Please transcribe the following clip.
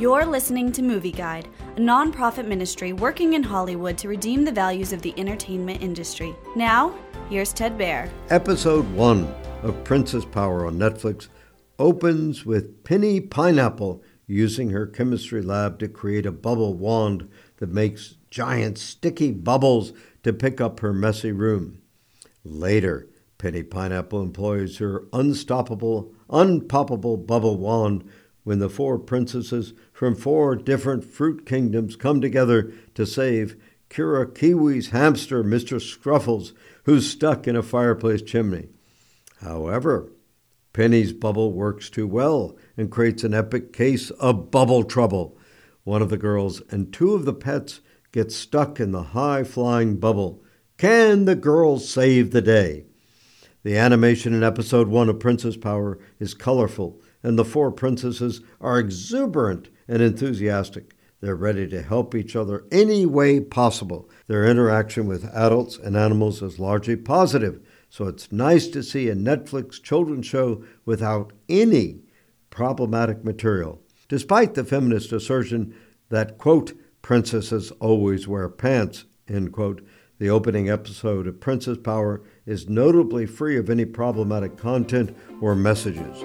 You're listening to Movie Guide, a nonprofit ministry working in Hollywood to redeem the values of the entertainment industry. Now, here's Ted Baehr. Episode 1 of Princess Power on Netflix opens with Penny Pineapple using her chemistry lab to create a bubble wand that makes giant sticky bubbles to pick up her messy room. Later, Penny Pineapple employs her unstoppable, unpoppable bubble wand when the four princesses from four different fruit kingdoms come together to save Kira Kiwi's hamster, Mr. Scruffles, who's stuck in a fireplace chimney. However, Penny's bubble works too well and creates an epic case of bubble trouble. One of the girls and two of the pets get stuck in the high flying bubble. Can the girls save the day? The animation in episode one of Princess Power is colorful and the four princesses are exuberant and enthusiastic. They're ready to help each other any way possible. Their interaction with adults and animals is largely positive, so it's nice to see a Netflix children's show without any problematic material. Despite the feminist assertion that, quote, princesses always wear pants, end quote, the opening episode of Princess Power is notably free of any problematic content or messages.